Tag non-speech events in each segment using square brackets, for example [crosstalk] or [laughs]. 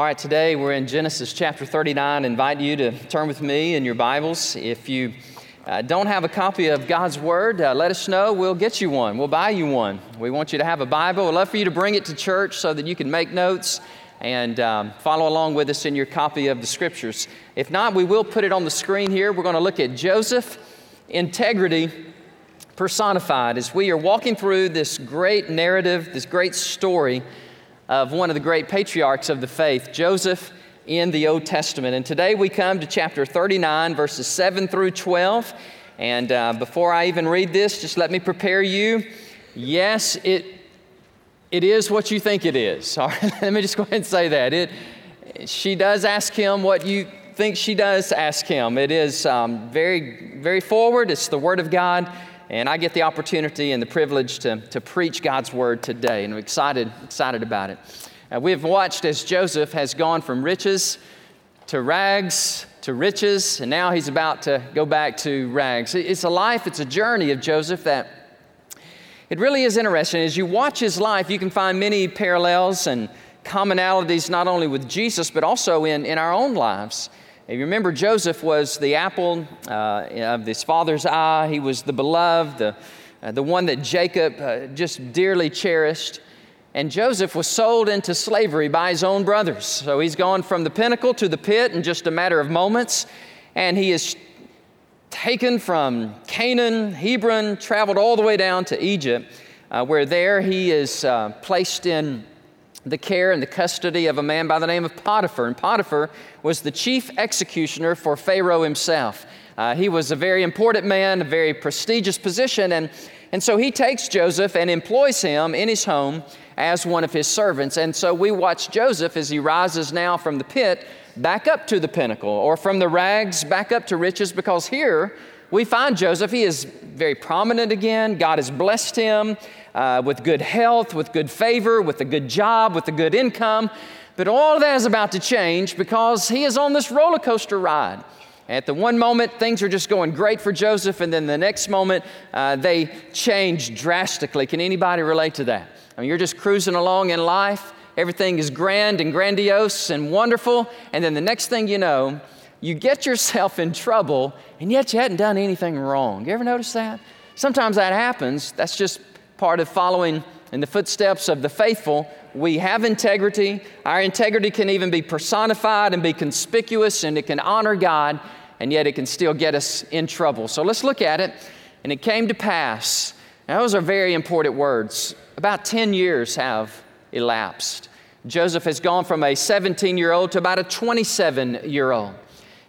All right, today we're in Genesis chapter 39. I invite you to turn with me in your Bibles. If you uh, don't have a copy of God's Word, uh, let us know. We'll get you one. We'll buy you one. We want you to have a Bible. We'd love for you to bring it to church so that you can make notes and um, follow along with us in your copy of the Scriptures. If not, we will put it on the screen here. We're going to look at Joseph, integrity personified, as we are walking through this great narrative, this great story of one of the great patriarchs of the faith, Joseph in the Old Testament. And today we come to chapter 39, verses 7 through 12. And uh, before I even read this, just let me prepare you. Yes, it, it is what you think it is. [laughs] All right, let me just go ahead and say that. It, she does ask him what you think she does ask him. It is um, very, very forward. It's the Word of God. And I get the opportunity and the privilege to, to preach God's word today, and I'm excited, excited about it. Uh, we've watched as Joseph has gone from riches to rags to riches, and now he's about to go back to rags. It's a life, it's a journey of Joseph that it really is interesting. As you watch his life, you can find many parallels and commonalities not only with Jesus, but also in, in our own lives. If you remember, Joseph was the apple uh, of his father's eye. He was the beloved, the, uh, the one that Jacob uh, just dearly cherished. And Joseph was sold into slavery by his own brothers. So he's gone from the pinnacle to the pit in just a matter of moments. And he is taken from Canaan, Hebron, traveled all the way down to Egypt, uh, where there he is uh, placed in the care and the custody of a man by the name of Potiphar. And Potiphar was the chief executioner for Pharaoh himself. Uh, he was a very important man, a very prestigious position, and, and so he takes Joseph and employs him in his home as one of his servants. And so we watch Joseph as he rises now from the pit back up to the pinnacle, or from the rags back up to riches, because here we find Joseph. He is very prominent again. God has blessed him uh, with good health, with good favor, with a good job, with a good income. But all of that is about to change because he is on this roller coaster ride. At the one moment, things are just going great for Joseph, and then the next moment, uh, they change drastically. Can anybody relate to that? I mean, you're just cruising along in life, everything is grand and grandiose and wonderful, and then the next thing you know, you get yourself in trouble, and yet you hadn't done anything wrong. You ever notice that? Sometimes that happens. That's just part of following in the footsteps of the faithful. We have integrity. Our integrity can even be personified and be conspicuous, and it can honor God, and yet it can still get us in trouble. So let's look at it. And it came to pass. Now, those are very important words. About 10 years have elapsed. Joseph has gone from a 17 year old to about a 27 year old.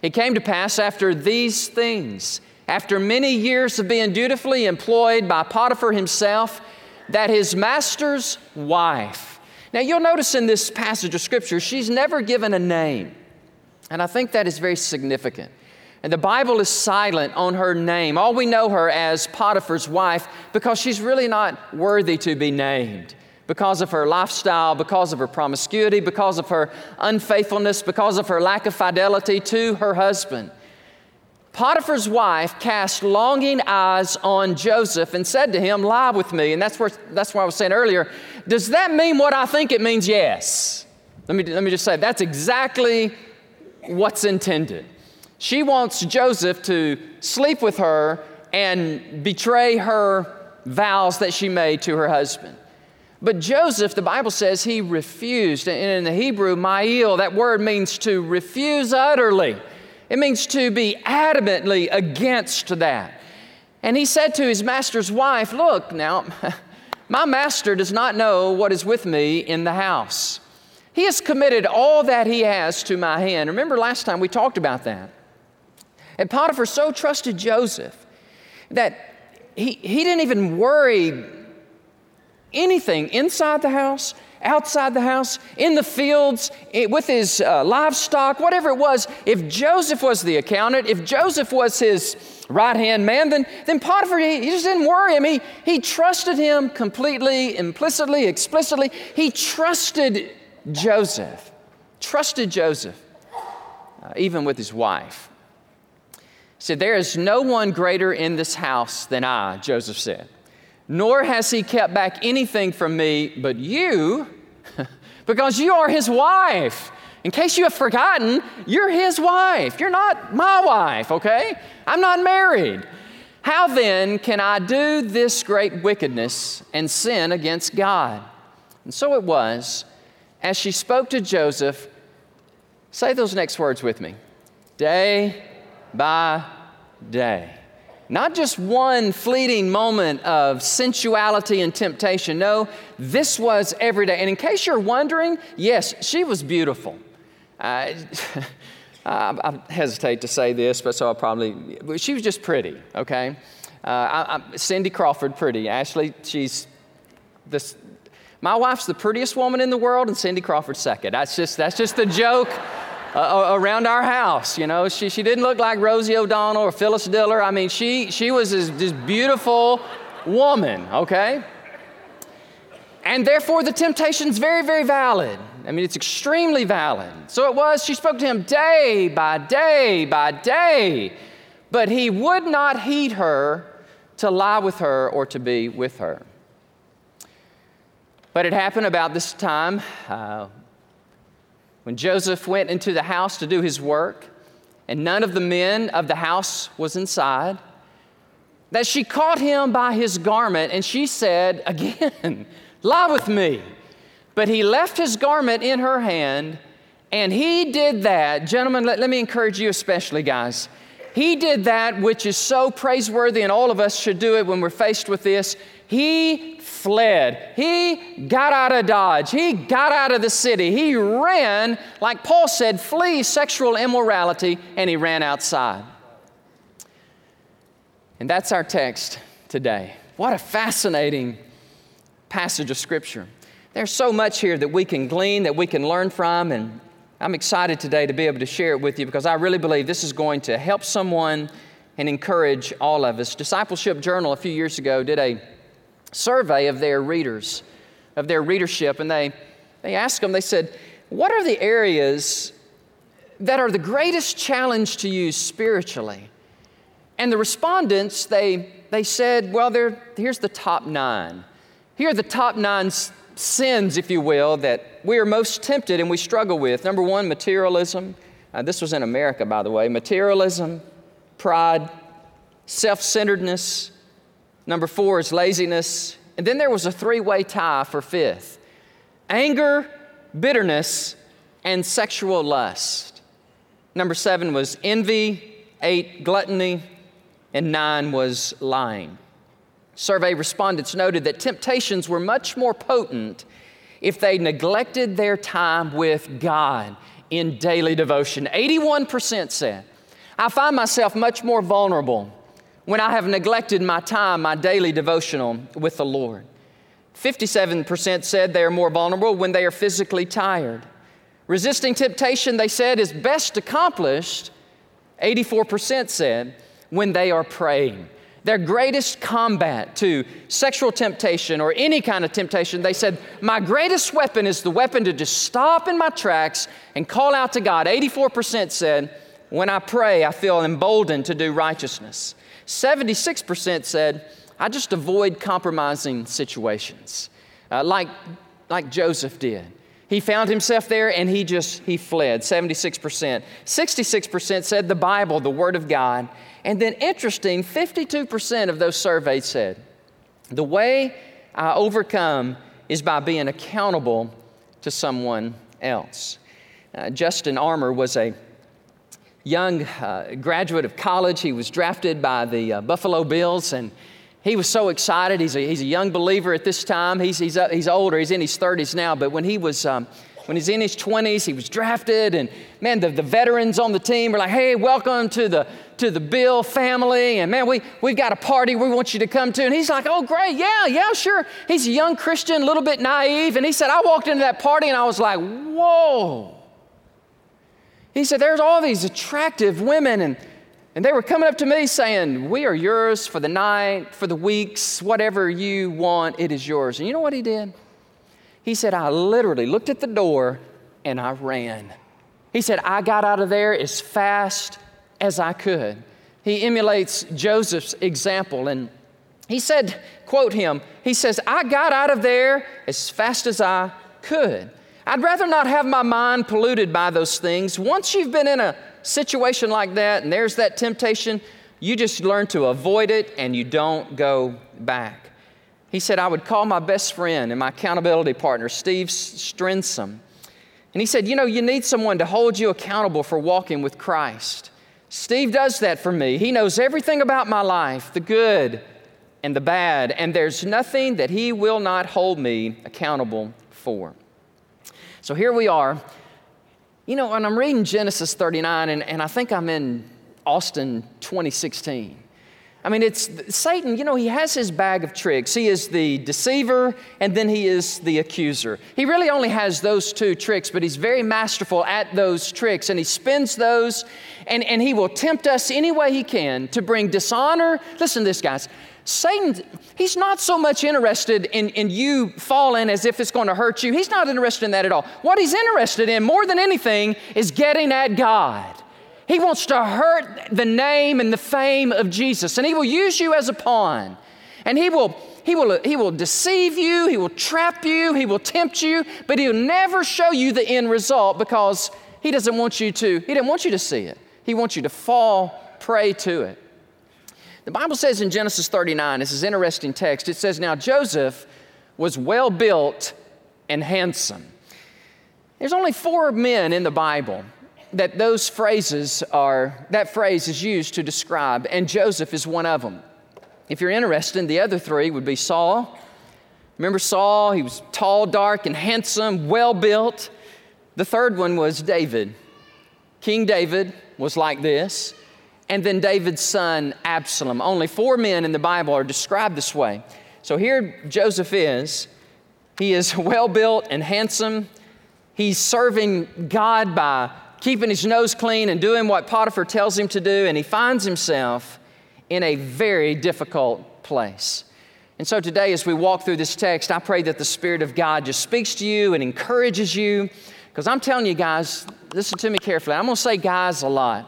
It came to pass after these things, after many years of being dutifully employed by Potiphar himself, that his master's wife. Now, you'll notice in this passage of Scripture, she's never given a name. And I think that is very significant. And the Bible is silent on her name. All we know her as Potiphar's wife because she's really not worthy to be named because of her lifestyle, because of her promiscuity, because of her unfaithfulness, because of her lack of fidelity to her husband. Potiphar's wife cast longing eyes on Joseph and said to him, Lie with me. And that's, where, that's what I was saying earlier. Does that mean what I think it means? Yes. Let me, let me just say, that's exactly what's intended. She wants Joseph to sleep with her and betray her vows that she made to her husband. But Joseph, the Bible says he refused. And in the Hebrew, ma'il, that word means to refuse utterly. It means to be adamantly against that. And he said to his master's wife, Look, now, [laughs] my master does not know what is with me in the house. He has committed all that he has to my hand. Remember last time we talked about that. And Potiphar so trusted Joseph that he, he didn't even worry anything inside the house, outside the house, in the fields, with his uh, livestock, whatever it was, if Joseph was the accountant, if Joseph was his right hand man, then, then Potiphar, he, he just didn't worry him. He, he trusted him completely, implicitly, explicitly. He trusted Joseph, trusted Joseph, uh, even with his wife. He said, There is no one greater in this house than I, Joseph said nor has he kept back anything from me but you, [laughs] because you are his wife. In case you have forgotten, you're his wife. You're not my wife, okay? I'm not married. How then can I do this great wickedness and sin against God? And so it was, as she spoke to Joseph, say those next words with me day by day. Not just one fleeting moment of sensuality and temptation. No, this was every day. And in case you're wondering, yes, she was beautiful. I, [laughs] I, hesitate to say this, but so I'll probably, she was just pretty, okay? Uh, I, Cindy Crawford, pretty. Ashley, she's this, my wife's the prettiest woman in the world, and Cindy Crawford second. That's just, that's just the joke. Uh, around our house. You know, she, she didn't look like Rosie O'Donnell or Phyllis Diller. I mean, she, she was this, this beautiful woman, okay? And therefore, the temptation's very, very valid. I mean, it's extremely valid. So it was, she spoke to him day by day by day, but he would not heed her to lie with her or to be with her. But it happened about this time uh, when Joseph went into the house to do his work, and none of the men of the house was inside, that she caught him by his garment and she said, Again, [laughs] lie with me. But he left his garment in her hand, and he did that. Gentlemen, let, let me encourage you, especially, guys. He did that which is so praiseworthy, and all of us should do it when we're faced with this. He fled. He got out of Dodge. He got out of the city. He ran, like Paul said, flee sexual immorality, and he ran outside. And that's our text today. What a fascinating passage of Scripture. There's so much here that we can glean, that we can learn from, and I'm excited today to be able to share it with you because I really believe this is going to help someone and encourage all of us. Discipleship Journal a few years ago did a survey of their readers, of their readership, and they, they asked them, they said, What are the areas that are the greatest challenge to you spiritually? And the respondents, they, they said, Well, here's the top nine. Here are the top nine sins, if you will, that we are most tempted and we struggle with. Number one, materialism. Uh, this was in America, by the way. Materialism, pride, self centeredness. Number four is laziness. And then there was a three way tie for fifth anger, bitterness, and sexual lust. Number seven was envy, eight, gluttony, and nine was lying. Survey respondents noted that temptations were much more potent if they neglected their time with God in daily devotion. 81% said, I find myself much more vulnerable when I have neglected my time, my daily devotional with the Lord. 57% said they are more vulnerable when they are physically tired. Resisting temptation, they said, is best accomplished, 84% said, when they are praying their greatest combat to sexual temptation or any kind of temptation, they said, My greatest weapon is the weapon to just stop in my tracks and call out to God. 84% said, When I pray, I feel emboldened to do righteousness. 76% said, I just avoid compromising situations, uh, like, like Joseph did. He found himself there and he just, he fled, 76%. 66% said the Bible, the Word of God. And then, interesting, 52% of those surveyed said, the way I overcome is by being accountable to someone else. Uh, Justin Armour was a young uh, graduate of college. He was drafted by the uh, Buffalo Bills, and he was so excited. He's a, he's a young believer at this time. He's, he's, uh, he's older, he's in his 30s now, but when he was um, when he's in his 20s, he was drafted, and man, the, the veterans on the team were like, hey, welcome to the, to the Bill family, and man, we, we've got a party we want you to come to. And he's like, oh, great, yeah, yeah, sure. He's a young Christian, a little bit naive, and he said, I walked into that party and I was like, whoa. He said, there's all these attractive women, and, and they were coming up to me saying, we are yours for the night, for the weeks, whatever you want, it is yours. And you know what he did? He said, I literally looked at the door and I ran. He said, I got out of there as fast as I could. He emulates Joseph's example and he said, quote him, he says, I got out of there as fast as I could. I'd rather not have my mind polluted by those things. Once you've been in a situation like that and there's that temptation, you just learn to avoid it and you don't go back. He said, I would call my best friend and my accountability partner, Steve Strinsom. And he said, You know, you need someone to hold you accountable for walking with Christ. Steve does that for me. He knows everything about my life, the good and the bad, and there's nothing that he will not hold me accountable for. So here we are. You know, and I'm reading Genesis 39, and, and I think I'm in Austin 2016. I mean, it's Satan, you know, he has his bag of tricks. He is the deceiver and then he is the accuser. He really only has those two tricks, but he's very masterful at those tricks and he spins those and, and he will tempt us any way he can to bring dishonor. Listen to this, guys. Satan, he's not so much interested in, in you falling as if it's going to hurt you. He's not interested in that at all. What he's interested in more than anything is getting at God. He wants to hurt the name and the fame of Jesus, and he will use you as a pawn. And he will, he will, he will deceive you, he will trap you, he will tempt you, but he'll never show you the end result because he doesn't want you to, he didn't want you to see it. He wants you to fall prey to it. The Bible says in Genesis 39, this is interesting text, it says, Now Joseph was well built and handsome. There's only four men in the Bible that those phrases are, that phrase is used to describe, and Joseph is one of them. If you're interested, the other three would be Saul. Remember Saul? He was tall, dark, and handsome, well built. The third one was David. King David was like this and then David's son Absalom. Only four men in the Bible are described this way. So here Joseph is. He is [laughs] well built and handsome. He's serving God by keeping his nose clean and doing what Potiphar tells him to do, and he finds himself in a very difficult place. And so today, as we walk through this text, I pray that the Spirit of God just speaks to you and encourages you. Because I'm telling you guys, listen to me carefully. I'm going to say guys a lot.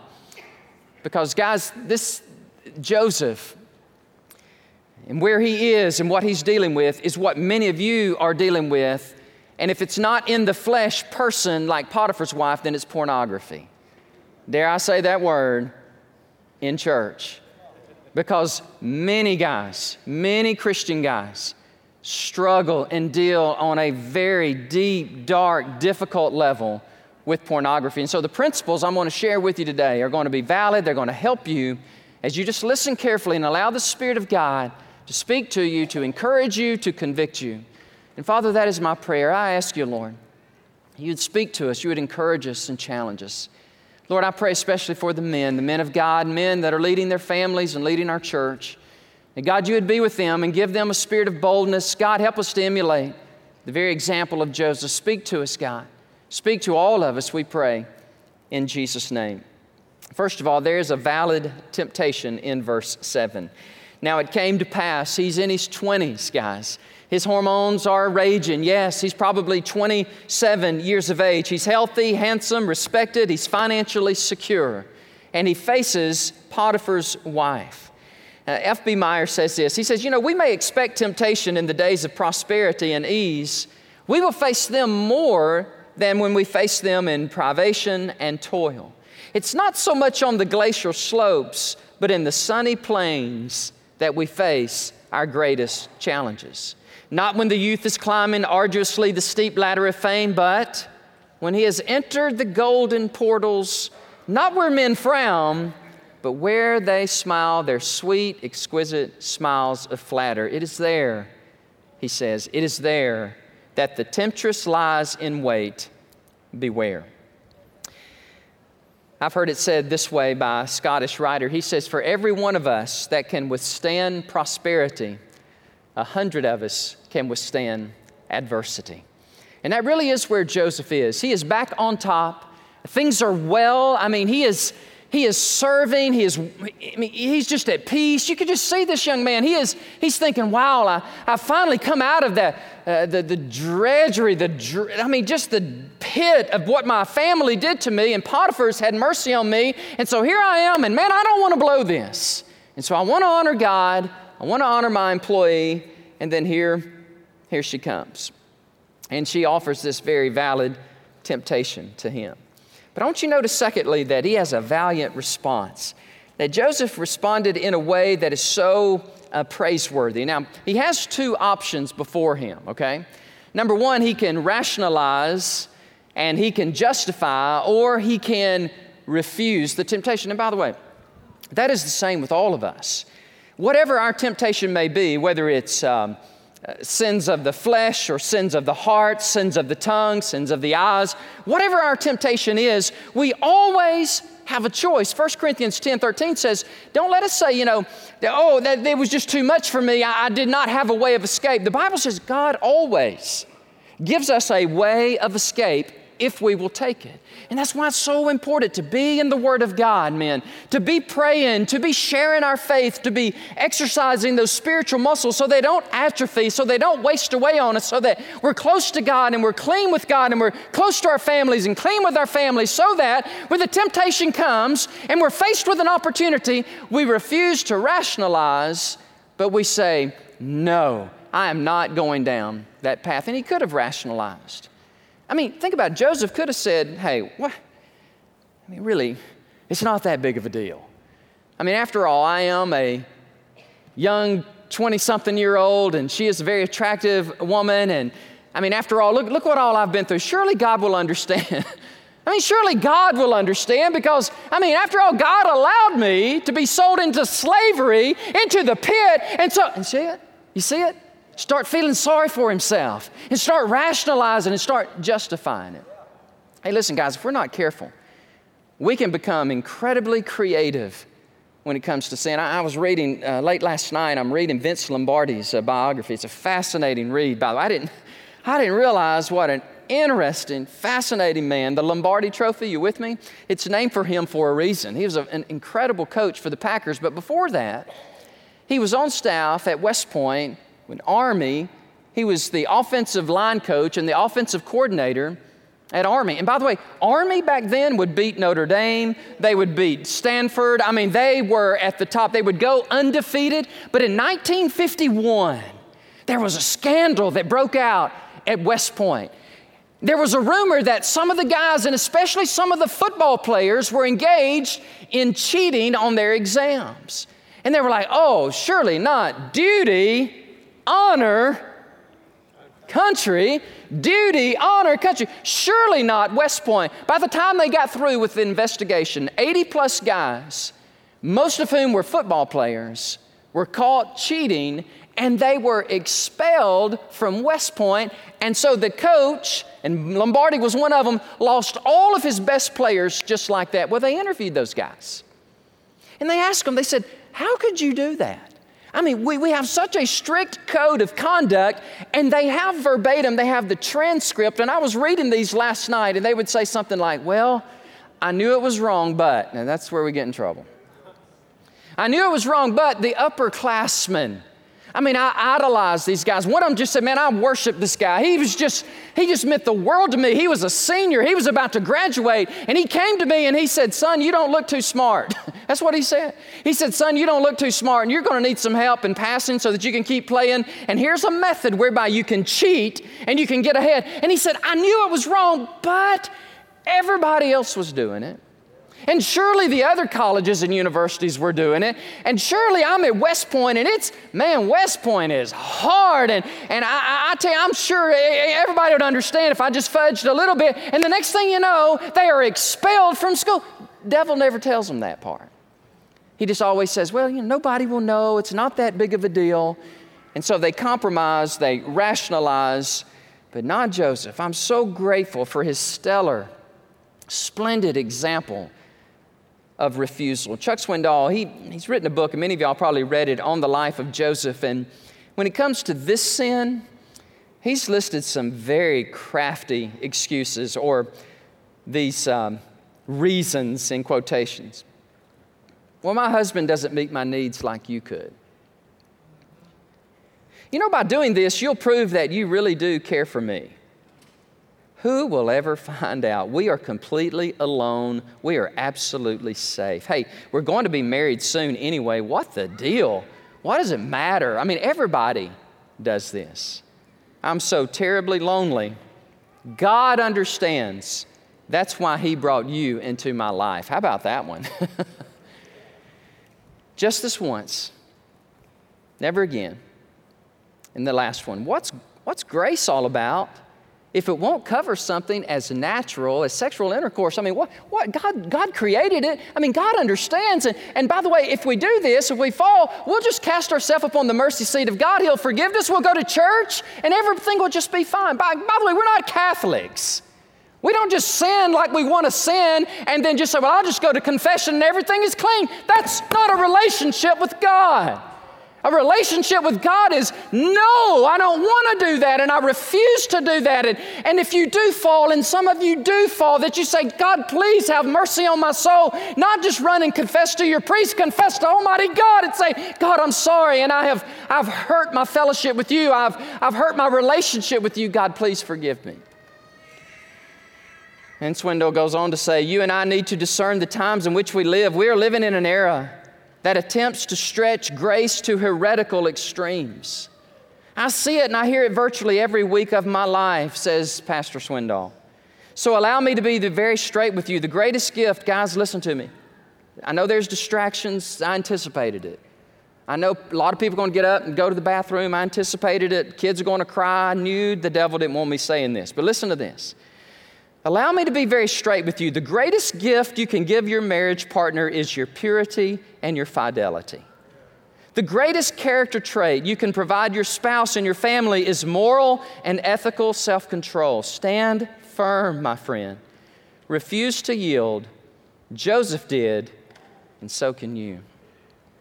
Because, guys, this Joseph and where he is and what he's dealing with is what many of you are dealing with. And if it's not in the flesh person like Potiphar's wife, then it's pornography. Dare I say that word in church? Because many guys, many Christian guys, struggle and deal on a very deep, dark, difficult level with pornography. And so the principles I'm going to share with you today are going to be valid, they're going to help you as you just listen carefully and allow the Spirit of God to speak to you, to encourage you, to convict you. And Father, that is my prayer. I ask you, Lord, you'd speak to us, you would encourage us and challenge us. Lord, I pray especially for the men, the men of God, men that are leading their families and leading our church. And God, you would be with them and give them a spirit of boldness. God, help us to emulate the very example of Joseph. Speak to us, God. Speak to all of us, we pray, in Jesus' name. First of all, there's a valid temptation in verse 7. Now it came to pass, he's in his 20s, guys. His hormones are raging. Yes, he's probably 27 years of age. He's healthy, handsome, respected, he's financially secure. And he faces Potiphar's wife. F.B. Meyer says this He says, You know, we may expect temptation in the days of prosperity and ease. We will face them more than when we face them in privation and toil. It's not so much on the glacial slopes, but in the sunny plains that we face our greatest challenges. Not when the youth is climbing arduously the steep ladder of fame, but when he has entered the golden portals, not where men frown, but where they smile their sweet, exquisite smiles of flatter. It is there, he says, it is there that the temptress lies in wait, beware. I've heard it said this way by a Scottish writer. He says, For every one of us that can withstand prosperity, a hundred of us can withstand adversity. And that really is where Joseph is. He is back on top. Things are well. I mean, he is he is serving. He is, I mean, he's just at peace. You can just see this young man. He is, he's thinking, wow, I, I finally come out of the, uh, the, the drudgery, the, dr- I mean, just the pit of what my family did to me. And Potiphar's had mercy on me. And so here I am. And man, I don't want to blow this. And so I want to honor God. I want to honor my employee. And then here, here she comes. And she offers this very valid temptation to him. But I want you to notice, secondly, that he has a valiant response. That Joseph responded in a way that is so uh, praiseworthy. Now, he has two options before him, okay? Number one, he can rationalize and he can justify, or he can refuse the temptation. And by the way, that is the same with all of us. Whatever our temptation may be, whether it's um, sins of the flesh or sins of the heart, sins of the tongue, sins of the eyes, whatever our temptation is, we always have a choice. 1 Corinthians 10 13 says, Don't let us say, you know, oh, that it was just too much for me. I, I did not have a way of escape. The Bible says God always gives us a way of escape if we will take it. And that's why it's so important to be in the Word of God, men, to be praying, to be sharing our faith, to be exercising those spiritual muscles so they don't atrophy, so they don't waste away on us, so that we're close to God and we're clean with God and we're close to our families and clean with our families, so that when the temptation comes and we're faced with an opportunity, we refuse to rationalize, but we say, No, I am not going down that path. And he could have rationalized. I mean, think about it. Joseph could have said, hey, what? I mean, really, it's not that big of a deal. I mean, after all, I am a young 20 something year old, and she is a very attractive woman. And I mean, after all, look, look what all I've been through. Surely God will understand. [laughs] I mean, surely God will understand because, I mean, after all, God allowed me to be sold into slavery, into the pit. And so, and see it? You see it? Start feeling sorry for himself and start rationalizing and start justifying it. Hey, listen, guys, if we're not careful, we can become incredibly creative when it comes to sin. I, I was reading uh, late last night, I'm reading Vince Lombardi's uh, biography. It's a fascinating read, by the way. I didn't, [laughs] I didn't realize what an interesting, fascinating man. The Lombardi Trophy, you with me? It's named for him for a reason. He was a, an incredible coach for the Packers, but before that, he was on staff at West Point when Army, he was the offensive line coach and the offensive coordinator at Army. And by the way, Army back then would beat Notre Dame, they would beat Stanford. I mean, they were at the top. They would go undefeated. But in 1951, there was a scandal that broke out at West Point. There was a rumor that some of the guys, and especially some of the football players, were engaged in cheating on their exams. And they were like, oh, surely not duty honor country, duty, honor country. Surely not West Point. By the time they got through with the investigation, 80 plus guys, most of whom were football players, were caught cheating and they were expelled from West Point. And so the coach, and Lombardi was one of them, lost all of his best players just like that. Well, they interviewed those guys. And they asked them, they said, How could you do that? I mean, we, we have such a strict code of conduct, and they have verbatim, they have the transcript. And I was reading these last night, and they would say something like, Well, I knew it was wrong, but, and that's where we get in trouble. I knew it was wrong, but the upperclassmen, I mean, I idolized these guys. One of them just said, Man, I worship this guy. He was just, he just meant the world to me. He was a senior, he was about to graduate, and he came to me and he said, Son, you don't look too smart. [laughs] That's what he said. He said, Son, you don't look too smart, and you're going to need some help in passing so that you can keep playing. And here's a method whereby you can cheat and you can get ahead. And he said, I knew it was wrong, but everybody else was doing it. And surely the other colleges and universities were doing it. And surely I'm at West Point, and it's, man, West Point is hard. And, and I, I tell you, I'm sure everybody would understand if I just fudged a little bit. And the next thing you know, they are expelled from school. Devil never tells them that part. He just always says, well, you know, nobody will know. It's not that big of a deal. And so they compromise, they rationalize, but not Joseph. I'm so grateful for his stellar, splendid example of refusal. Chuck Swindoll, he, he's written a book, and many of y'all probably read it, on the life of Joseph. And when it comes to this sin, he's listed some very crafty excuses or these um, reasons in quotations. Well, my husband doesn't meet my needs like you could. You know, by doing this, you'll prove that you really do care for me. Who will ever [laughs] find out? We are completely alone. We are absolutely safe. Hey, we're going to be married soon anyway. What the deal? Why does it matter? I mean, everybody does this. I'm so terribly lonely God understands. That's why He brought you into my life. How about that one? [laughs] Just this once, never again. And the last one what's, what's grace all about? If it won't cover something as natural as sexual intercourse, I mean, what, what God, God created it. I mean, God understands. And, and by the way, if we do this, if we fall, we'll just cast ourselves upon the mercy seat of God. He'll forgive us. We'll go to church, and everything will just be fine. By, by the way, we're not Catholics. We don't just sin like we want to sin and then just say, well, I'll just go to confession and everything is clean. That's not a relationship with God. A relationship with God is no, I don't want to do that, and I refuse to do that. And, and if you do fall, and some of you do fall, that you say, God, please have mercy on my soul, not just run and confess to your priest, confess to Almighty God and say, God, I'm sorry, and I have I've hurt my fellowship with you, I've, I've hurt my relationship with you. God, please forgive me. And Swindoll goes on to say, You and I need to discern the times in which we live. We are living in an era that attempts to stretch grace to heretical extremes. I see it and I hear it virtually every week of my life, says Pastor Swindoll. So allow me to be very straight with you. The greatest gift, guys, listen to me. I know there's distractions. I anticipated it. I know a lot of people are going to get up and go to the bathroom. I anticipated it. Kids are going to cry. I knew the devil didn't want me saying this. But listen to this. Allow me to be very straight with you. The greatest gift you can give your marriage partner is your purity and your fidelity. The greatest character trait you can provide your spouse and your family is moral and ethical self control. Stand firm, my friend. Refuse to yield. Joseph did, and so can you.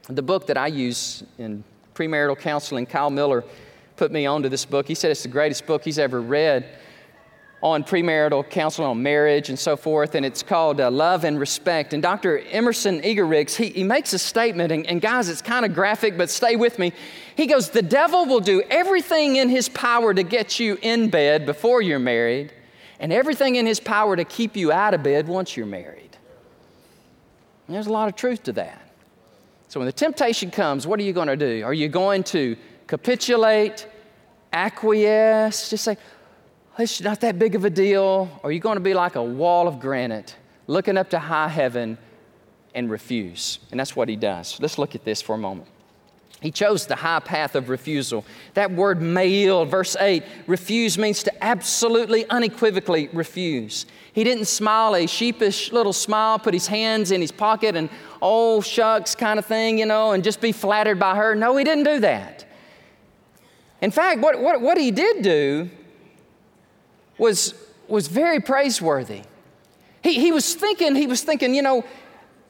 The book that I use in premarital counseling, Kyle Miller put me onto this book. He said it's the greatest book he's ever read on premarital counseling, on marriage, and so forth, and it's called uh, Love and Respect. And Dr. Emerson Eggerichs, he, he makes a statement, and, and guys, it's kind of graphic, but stay with me. He goes, The devil will do everything in his power to get you in bed before you're married, and everything in his power to keep you out of bed once you're married. And there's a lot of truth to that. So when the temptation comes, what are you going to do? Are you going to capitulate, acquiesce, just say, it's not that big of a deal, or you're going to be like a wall of granite looking up to high heaven and refuse. And that's what he does. Let's look at this for a moment. He chose the high path of refusal. That word mail, verse 8, refuse means to absolutely, unequivocally refuse. He didn't smile a sheepish little smile, put his hands in his pocket and, oh, shucks, kind of thing, you know, and just be flattered by her. No, he didn't do that. In fact, what, what, what he did do was, was very praiseworthy. He, he was thinking, he was thinking, you know,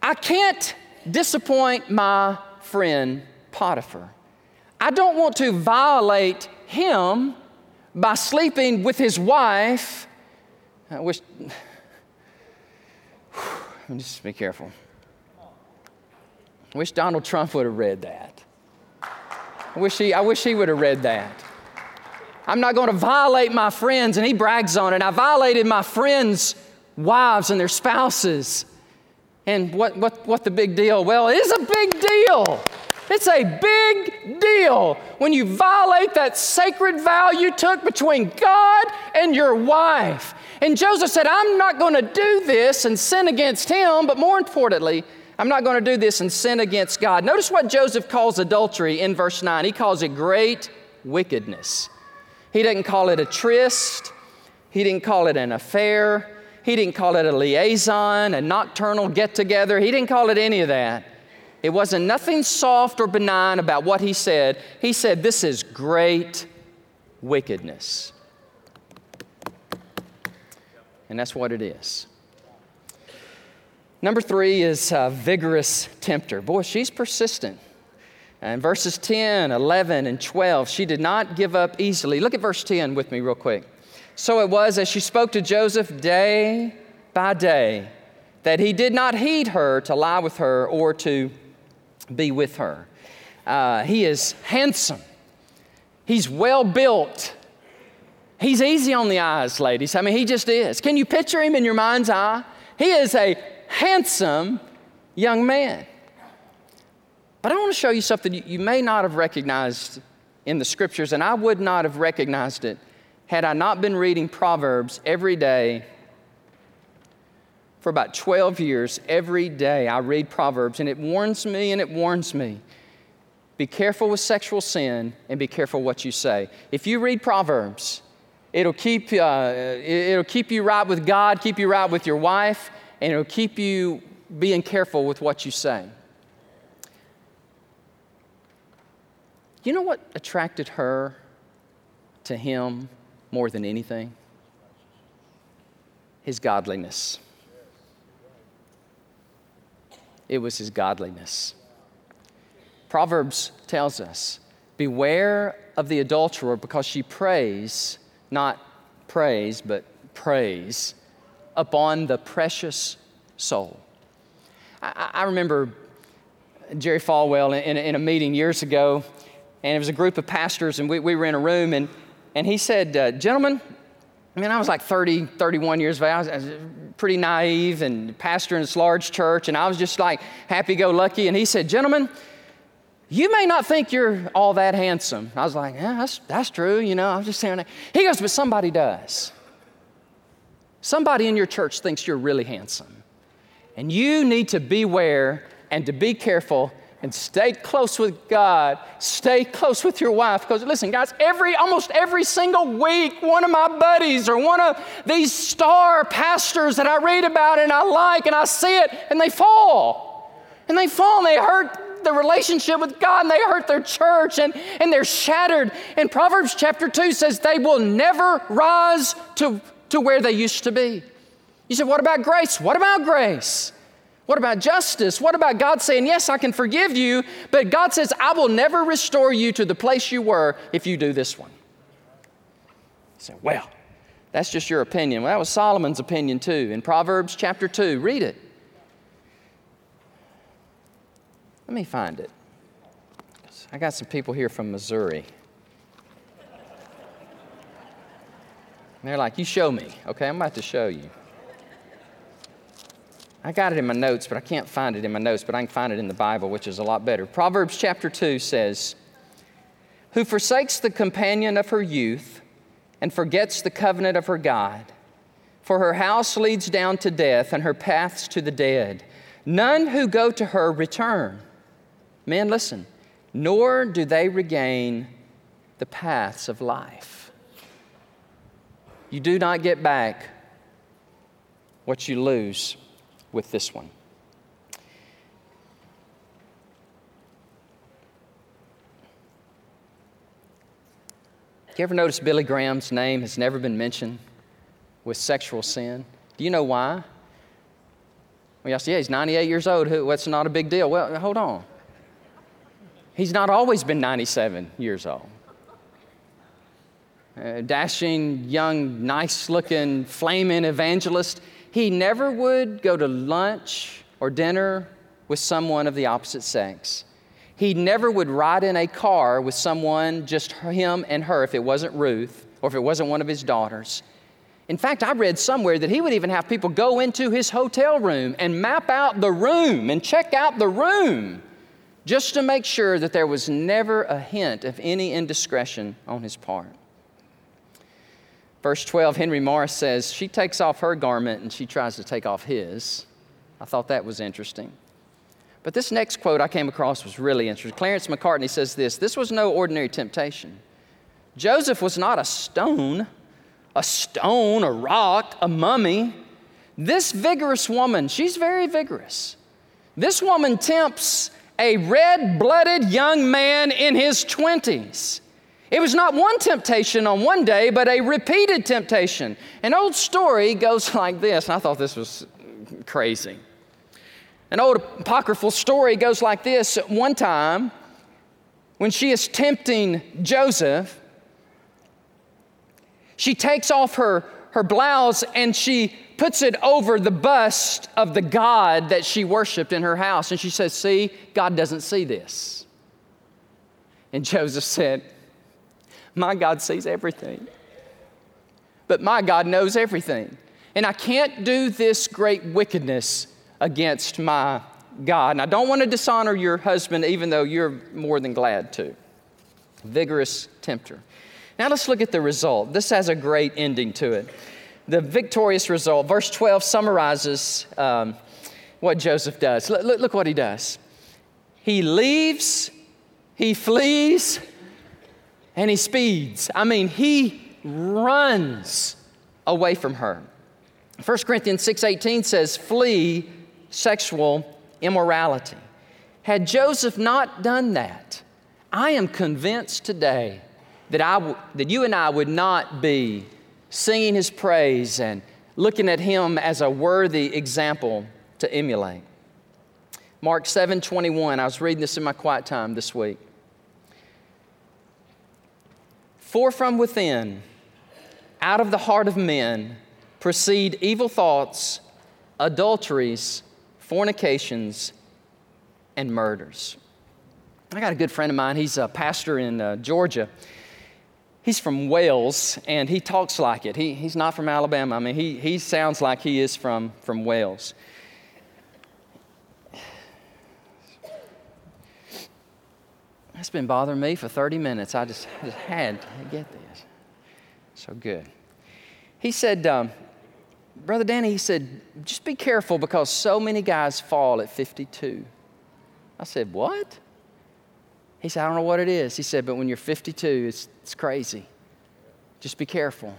I can't disappoint my friend Potiphar. I don't want to violate him by sleeping with his wife. I wish, [sighs] me just be careful. I wish Donald Trump would have read that. I wish he, I wish he would have read that. I'm not going to violate my friends. And he brags on it. I violated my friends' wives and their spouses. And what, what, what the big deal? Well, it is a big deal. It's a big deal when you violate that sacred vow you took between God and your wife. And Joseph said, I'm not going to do this and sin against him, but more importantly, I'm not going to do this and sin against God. Notice what Joseph calls adultery in verse 9. He calls it great wickedness. He didn't call it a tryst. He didn't call it an affair. He didn't call it a liaison, a nocturnal get together. He didn't call it any of that. It wasn't nothing soft or benign about what he said. He said, This is great wickedness. And that's what it is. Number three is a vigorous tempter. Boy, she's persistent. And verses 10, 11, and 12, she did not give up easily. Look at verse 10 with me, real quick. So it was as she spoke to Joseph day by day that he did not heed her to lie with her or to be with her. Uh, he is handsome, he's well built. He's easy on the eyes, ladies. I mean, he just is. Can you picture him in your mind's eye? He is a handsome young man. But I want to show you something you may not have recognized in the scriptures, and I would not have recognized it had I not been reading Proverbs every day for about 12 years, every day I read Proverbs, and it warns me and it warns me. Be careful with sexual sin and be careful what you say. If you read Proverbs, it'll keep, uh, it'll keep you right with God, keep you right with your wife, and it'll keep you being careful with what you say. You know what attracted her to him more than anything? His godliness. It was his godliness. Proverbs tells us Beware of the adulterer because she prays, not praise, but preys upon the precious soul. I, I remember Jerry Falwell in, in, a meeting years ago, and it was a group of pastors, and we, we were in a room, and, and he said, uh, Gentlemen, I mean, I was like 30, 31 years of age. I was, I was pretty naive and pastor in this large church, and I was just like happy go lucky. And he said, Gentlemen, you may not think you're all that handsome. I was like, Yeah, that's, that's true, you know, I was just saying that. He goes, But somebody does. Somebody in your church thinks you're really handsome. And you need to beware and to be careful and stay close with God. Stay close with your wife. Because listen, guys, every almost every single week, one of my buddies or one of these star pastors that I read about and I like and I see it, and they fall. And they fall and they hurt the relationship with God and they hurt their church and, and they're shattered. And Proverbs chapter 2 says they will never rise to, to where they used to be. You said, what about grace? What about grace? What about justice? What about God saying, Yes, I can forgive you, but God says, I will never restore you to the place you were if you do this one? Say, Well, that's just your opinion. Well, that was Solomon's opinion too. In Proverbs chapter 2, read it. Let me find it. I got some people here from Missouri. And they're like, You show me. Okay, I'm about to show you. I got it in my notes, but I can't find it in my notes, but I can find it in the Bible, which is a lot better. Proverbs chapter 2 says, Who forsakes the companion of her youth and forgets the covenant of her God. For her house leads down to death and her paths to the dead. None who go to her return. Men, listen, nor do they regain the paths of life. You do not get back what you lose with this one. You ever notice Billy Graham's name has never been mentioned with sexual sin? Do you know why? Well, y'all say, yeah, he's 98 years old. What's not a big deal? Well, hold on. He's not always been 97 years old. Uh, dashing, young, nice looking, flaming evangelist he never would go to lunch or dinner with someone of the opposite sex. He never would ride in a car with someone, just him and her, if it wasn't Ruth or if it wasn't one of his daughters. In fact, I read somewhere that he would even have people go into his hotel room and map out the room and check out the room just to make sure that there was never a hint of any indiscretion on his part. Verse 12, Henry Morris says, She takes off her garment and she tries to take off his. I thought that was interesting. But this next quote I came across was really interesting. Clarence Macartney says this This was no ordinary temptation. Joseph was not a stone, a stone, a rock, a mummy. This vigorous woman, she's very vigorous. This woman tempts a red blooded young man in his 20s. It was not one temptation on one day, but a repeated temptation. An old story goes [laughs] like this, and I thought this was crazy. An old apocryphal story goes like this one time, when she is tempting Joseph, she takes off her, her blouse and she puts it over the bust of the God that she worshiped in her house. And she says, See, God doesn't see this. And Joseph said, my God sees everything. But my God knows everything. And I can't do this great wickedness against my God. And I don't want to dishonor your husband, even though you're more than glad to. Vigorous tempter. Now let's look at the result. This has a great ending to it. The victorious result, verse 12 summarizes um, what Joseph does. Look, what he does. He leaves, he flees, and he speeds. I mean, he runs away from her. 1 Corinthians 6:18 says, "Flee sexual immorality." Had Joseph not done that, I am convinced today that, I w- that you and I would not be singing his praise and looking at him as a worthy example to emulate. Mark 7 21, I was reading this in my quiet time this week. For from within, out of the heart of men, proceed evil thoughts, adulteries, fornications, and murders. I got a good friend of mine, he's a pastor in uh, Georgia. He's from Wales and he talks like it. He, he's not from Alabama. I mean, he, he sounds like he is from, from Wales. That's been bothering me for 30 minutes. I just, I just had to get this. So good. He said, um, Brother Danny, he said, just be careful because so many guys fall at 52. I said, What? He said, I don't know what it is. He said, But when you're 52, it's, it's crazy. Just be careful.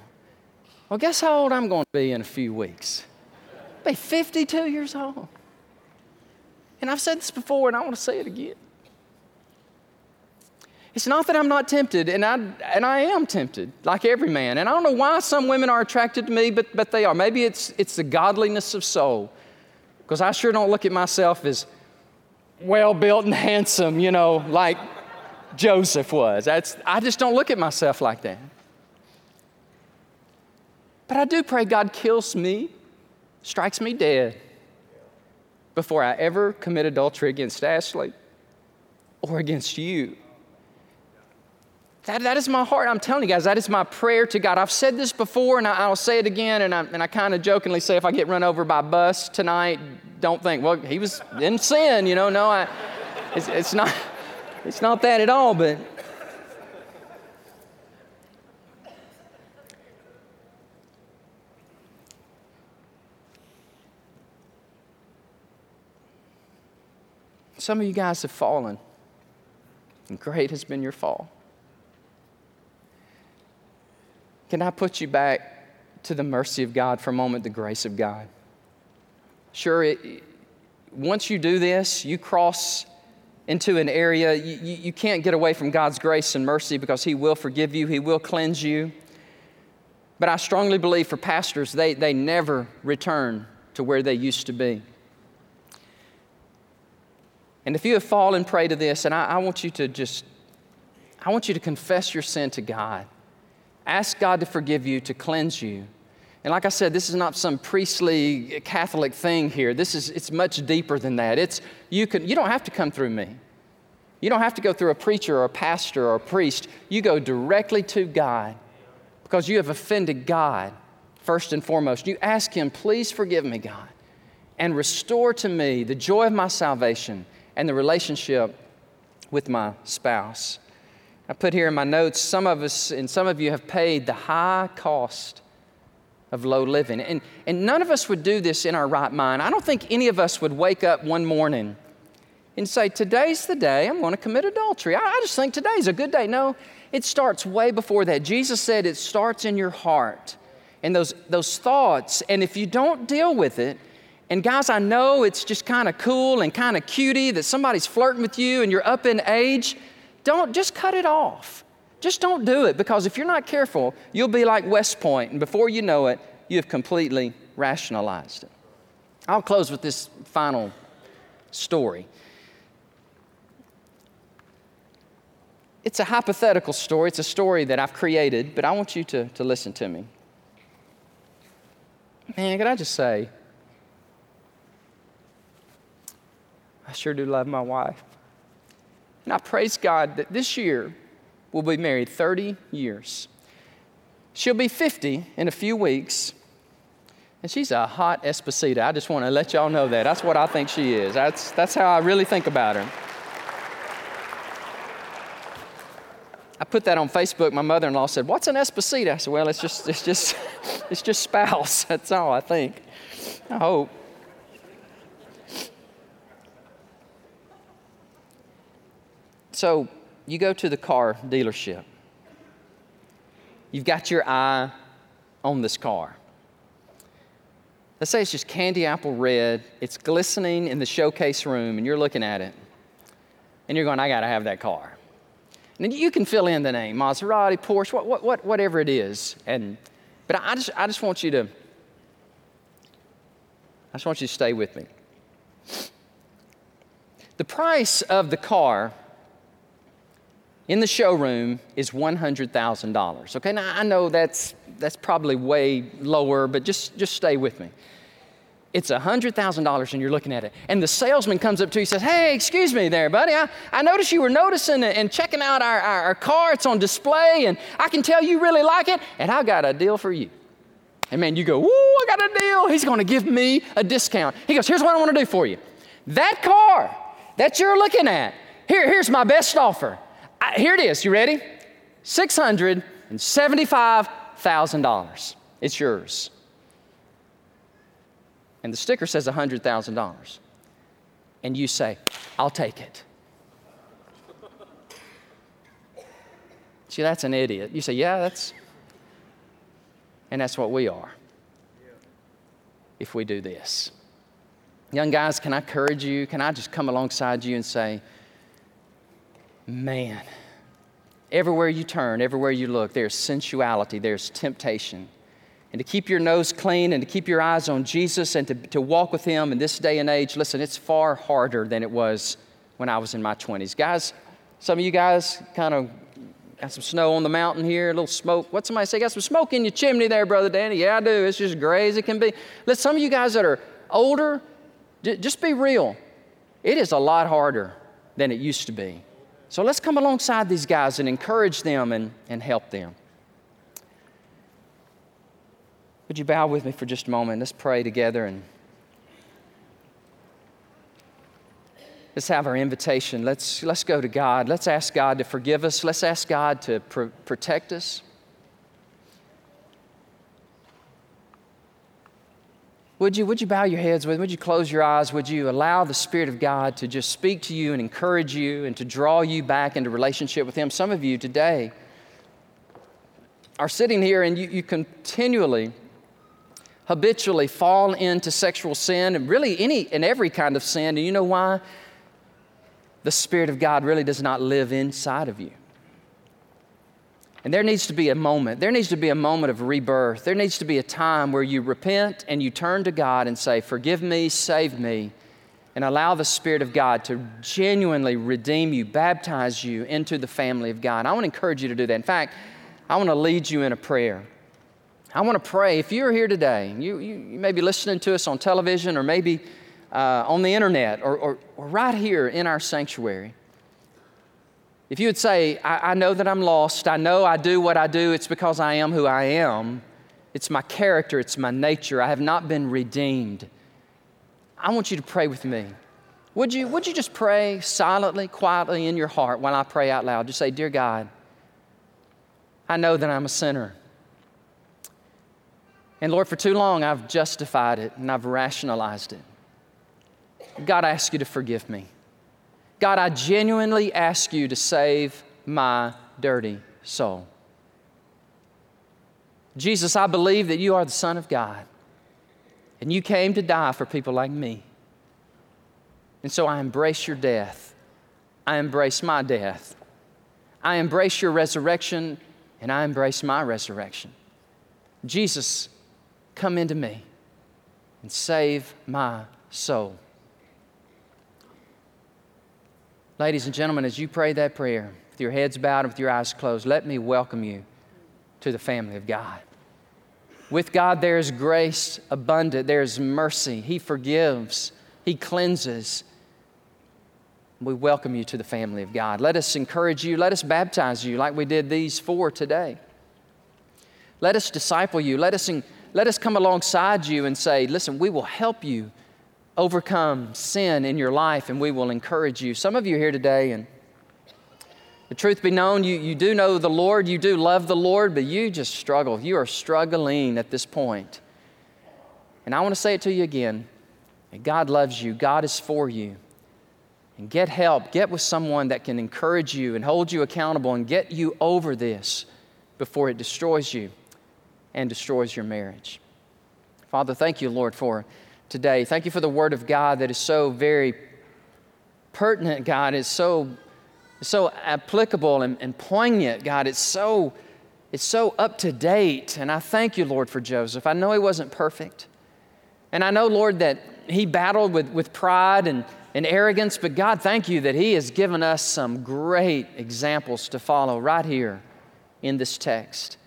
Well, guess how old I'm going to be in a few weeks? I'll be 52 years old. And I've said this before, and I want to say it again. It's not that I'm not tempted, and I, and I am tempted, like every man. And I don't know why some women are attracted to me, but, but they are. Maybe it's, it's the godliness of soul, because I sure don't look at myself as well built and handsome, you know, like Joseph was. That's, I just don't look at myself like that. But I do pray God kills me, strikes me dead, before I ever commit adultery against Ashley or against you. That, that is my heart. I'm telling you guys, that is my prayer to God. I've said this before, and I, will say it again, and I, and I kind of jokingly say if I get run over by a bus tonight, don't think, well, he was in sin, you know. No, I, it's, it's, not, it's not that at all, but. Some of you guys have fallen, and great has been your fall. Can I put you back to the mercy of God for a moment, the grace of God? Sure, it, once you do this, you cross into an area, you, you can't get away from God's grace and mercy because He will forgive you, He will cleanse you. But I strongly believe for pastors, they, they never return to where they used to be. And if you have fallen prey to this, and I, I want you to just, I want you to confess your sin to God. Ask God to forgive you, to cleanse you. And like I said, this is not some priestly Catholic thing here. This is it's much deeper than that. It's you can you don't have to come through me. You don't have to go through a preacher or a pastor or a priest. You go directly to God because you have offended God first and foremost. You ask him, "Please forgive me, God, and restore to me the joy of my salvation and the relationship with my spouse." I put here in my notes some of us and some of you have paid the high cost of low living. And, and none of us would do this in our right mind. I don't think any of us would wake up one morning and say, Today's the day I'm going to commit adultery. I, I just think today's a good day. No, it starts way before that. Jesus said it starts in your heart and those, those thoughts. And if you don't deal with it, and guys, I know it's just kind of cool and kind of cutie that somebody's flirting with you and you're up in age. Don't just cut it off. Just don't do it because if you're not careful, you'll be like West Point, and before you know it, you have completely rationalized it. I'll close with this final story. It's a hypothetical story, it's a story that I've created, but I want you to, to listen to me. Man, can I just say, I sure do love my wife. And I praise God that this year we'll be married 30 years. She'll be 50 in a few weeks. And she's a hot Esposita. I just want to let y'all know that. That's what I think she is. That's, that's how I really think about her. I put that on Facebook. My mother-in-law said, "What's an esposito?" I said, "Well, it's just, it's just, [laughs] it's just spouse. That's all I think. I hope." So you go to the car dealership. You've got your eye on this car. Let's say it's just candy apple red. It's glistening in the showcase room, and you're looking at it. And you're going, I got to have that car. And you can fill in the name Maserati, Porsche, what, what, what, whatever it is. And, but I just, I just want you to, I just want you to stay with me. The price of the car in the showroom is $100,000. Okay, now I know that's, that's probably way lower, but just, just stay with me. It's $100,000 and you're looking at it. And the salesman comes up to you and says, Hey, excuse me there, buddy. I, I noticed you were noticing and checking out our, our, our car. It's on display and I can tell you really like it. And I got a deal for you. And man, you go, Woo, I got a deal. He's going to give me a discount. He goes, Here's what I want to do for you. That car that you're looking at, here, here's my best offer. I, here it is. You ready? $675,000. It's yours and the sticker says $100,000. And you say, I'll take it. See, that's an idiot. You say, yeah, that's, and that's what we are if we do this. Young guys, can I encourage you? Can I just come alongside you and say, man, everywhere you turn, everywhere you look, there's sensuality, there's temptation and to keep your nose clean and to keep your eyes on Jesus and to, to walk with Him in this day and age, listen, it's far harder than it was when I was in my 20s. Guys, some of you guys kind of got some snow on the mountain here, a little smoke. What somebody say? Got some smoke in your chimney there, Brother Danny? Yeah, I do. It's just gray as it can be. Listen, some of you guys that are older, just be real. It is a lot harder than it used to be. So let's come alongside these guys and encourage them and, and help them. Would you bow with me for just a moment? Let's pray together and let's have our invitation. Let's, let's go to God. Let's ask God to forgive us. Let's ask God to pr- protect us. Would you, would you bow your heads with? Would you close your eyes? Would you allow the Spirit of God to just speak to you and encourage you and to draw you back into relationship with Him? Some of you today are sitting here and you, you continually habitually fall into sexual sin and really any and every kind of sin. And you know why? The Spirit of God really does not live inside of you. And there needs to be a moment. There needs to be a moment of rebirth. There needs to be a time where you repent and you turn to God and say, Forgive me, save me, and allow the Spirit of God to genuinely redeem you, baptize you into the family of God. I want to encourage you to do that. In fact, I want to lead you in a prayer. I want to pray. If you're here today, you, you, you may be listening to us on television or maybe uh, on the internet or, or, or, right here in our sanctuary. If you would say, I, I know that I'm lost, I know I do what I do, it's because I am who I am, it's my character, it's my nature, I have not been redeemed. I want you to pray with me. Would you, would you just pray silently, quietly in your heart while I pray out loud? Just say, Dear God, I know that I'm a sinner. And Lord, for too long I've justified it and I've rationalized it. God, I ask you to forgive me. God, I genuinely ask you to save my dirty soul. Jesus, I believe that you are the Son of God and you came to die for people like me. And so I embrace your death. I embrace my death. I embrace your resurrection and I embrace my resurrection. Jesus, Come into me and save my soul. Ladies and gentlemen, as you pray that prayer, with your heads bowed and with your eyes closed, let me welcome you to the family of God. With God, there is grace abundant, there is mercy. He forgives, He cleanses. We welcome you to the family of God. Let us encourage you, let us baptize you like we did these four today. Let us disciple you, let us let us come alongside you and say, listen, we will help you overcome sin in your life and we will encourage you. Some of you here today, and The truth be known, you, you do know the Lord, you do love the Lord, but you just struggle. You are struggling at this point. And I want to say it to you again God loves you, God is for you. And get help, get with someone that can encourage you and hold you accountable and get you over this before it destroys you and destroys your marriage. Father, thank you, Lord, for today. Thank you for the Word of God that is so very pertinent, God. It's so, so applicable and, and poignant, God. It's so, it's so up to date. And I thank you, Lord, for Joseph. I know he wasn't perfect. And I know, Lord, that he battled with, with pride and, and arrogance, but God, thank you that he has given us some great examples to follow right here in this text.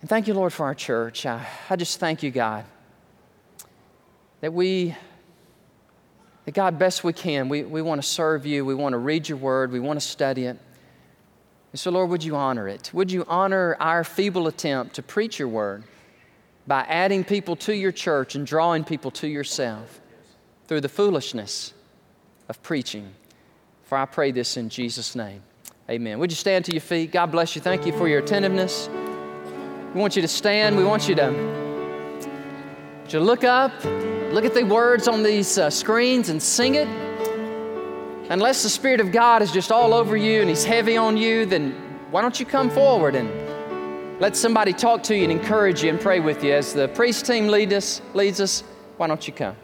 And thank you, Lord, for our church. I, I just thank you, God, that we, that God, best we can, we, we want to serve you, we want to read your word, we want to study it. And so, Lord, would you honor it? Would you honor our feeble attempt to preach your word by adding people to your church and drawing people to yourself through the foolishness of preaching? For I pray this in Jesus' name. Amen. Would you stand to your feet? God bless you. Thank you for your attentiveness. We want you to stand. We want you to, to look up, look at the words on these uh, screens and sing it. Unless the Spirit of God is just all over you and He's heavy on you, then why don't you come forward and let somebody talk to you and encourage you and pray with you. As the praise team lead us, leads us, why don't you come?